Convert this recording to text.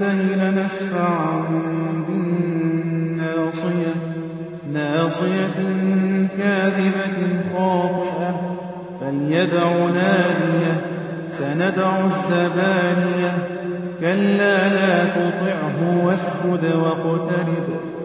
ينته لنسفعا بالناصية ناصية كاذبة خاطئة. فليدع نادية سندع الزبانية. كلا لا تطعه واسجد واقترب.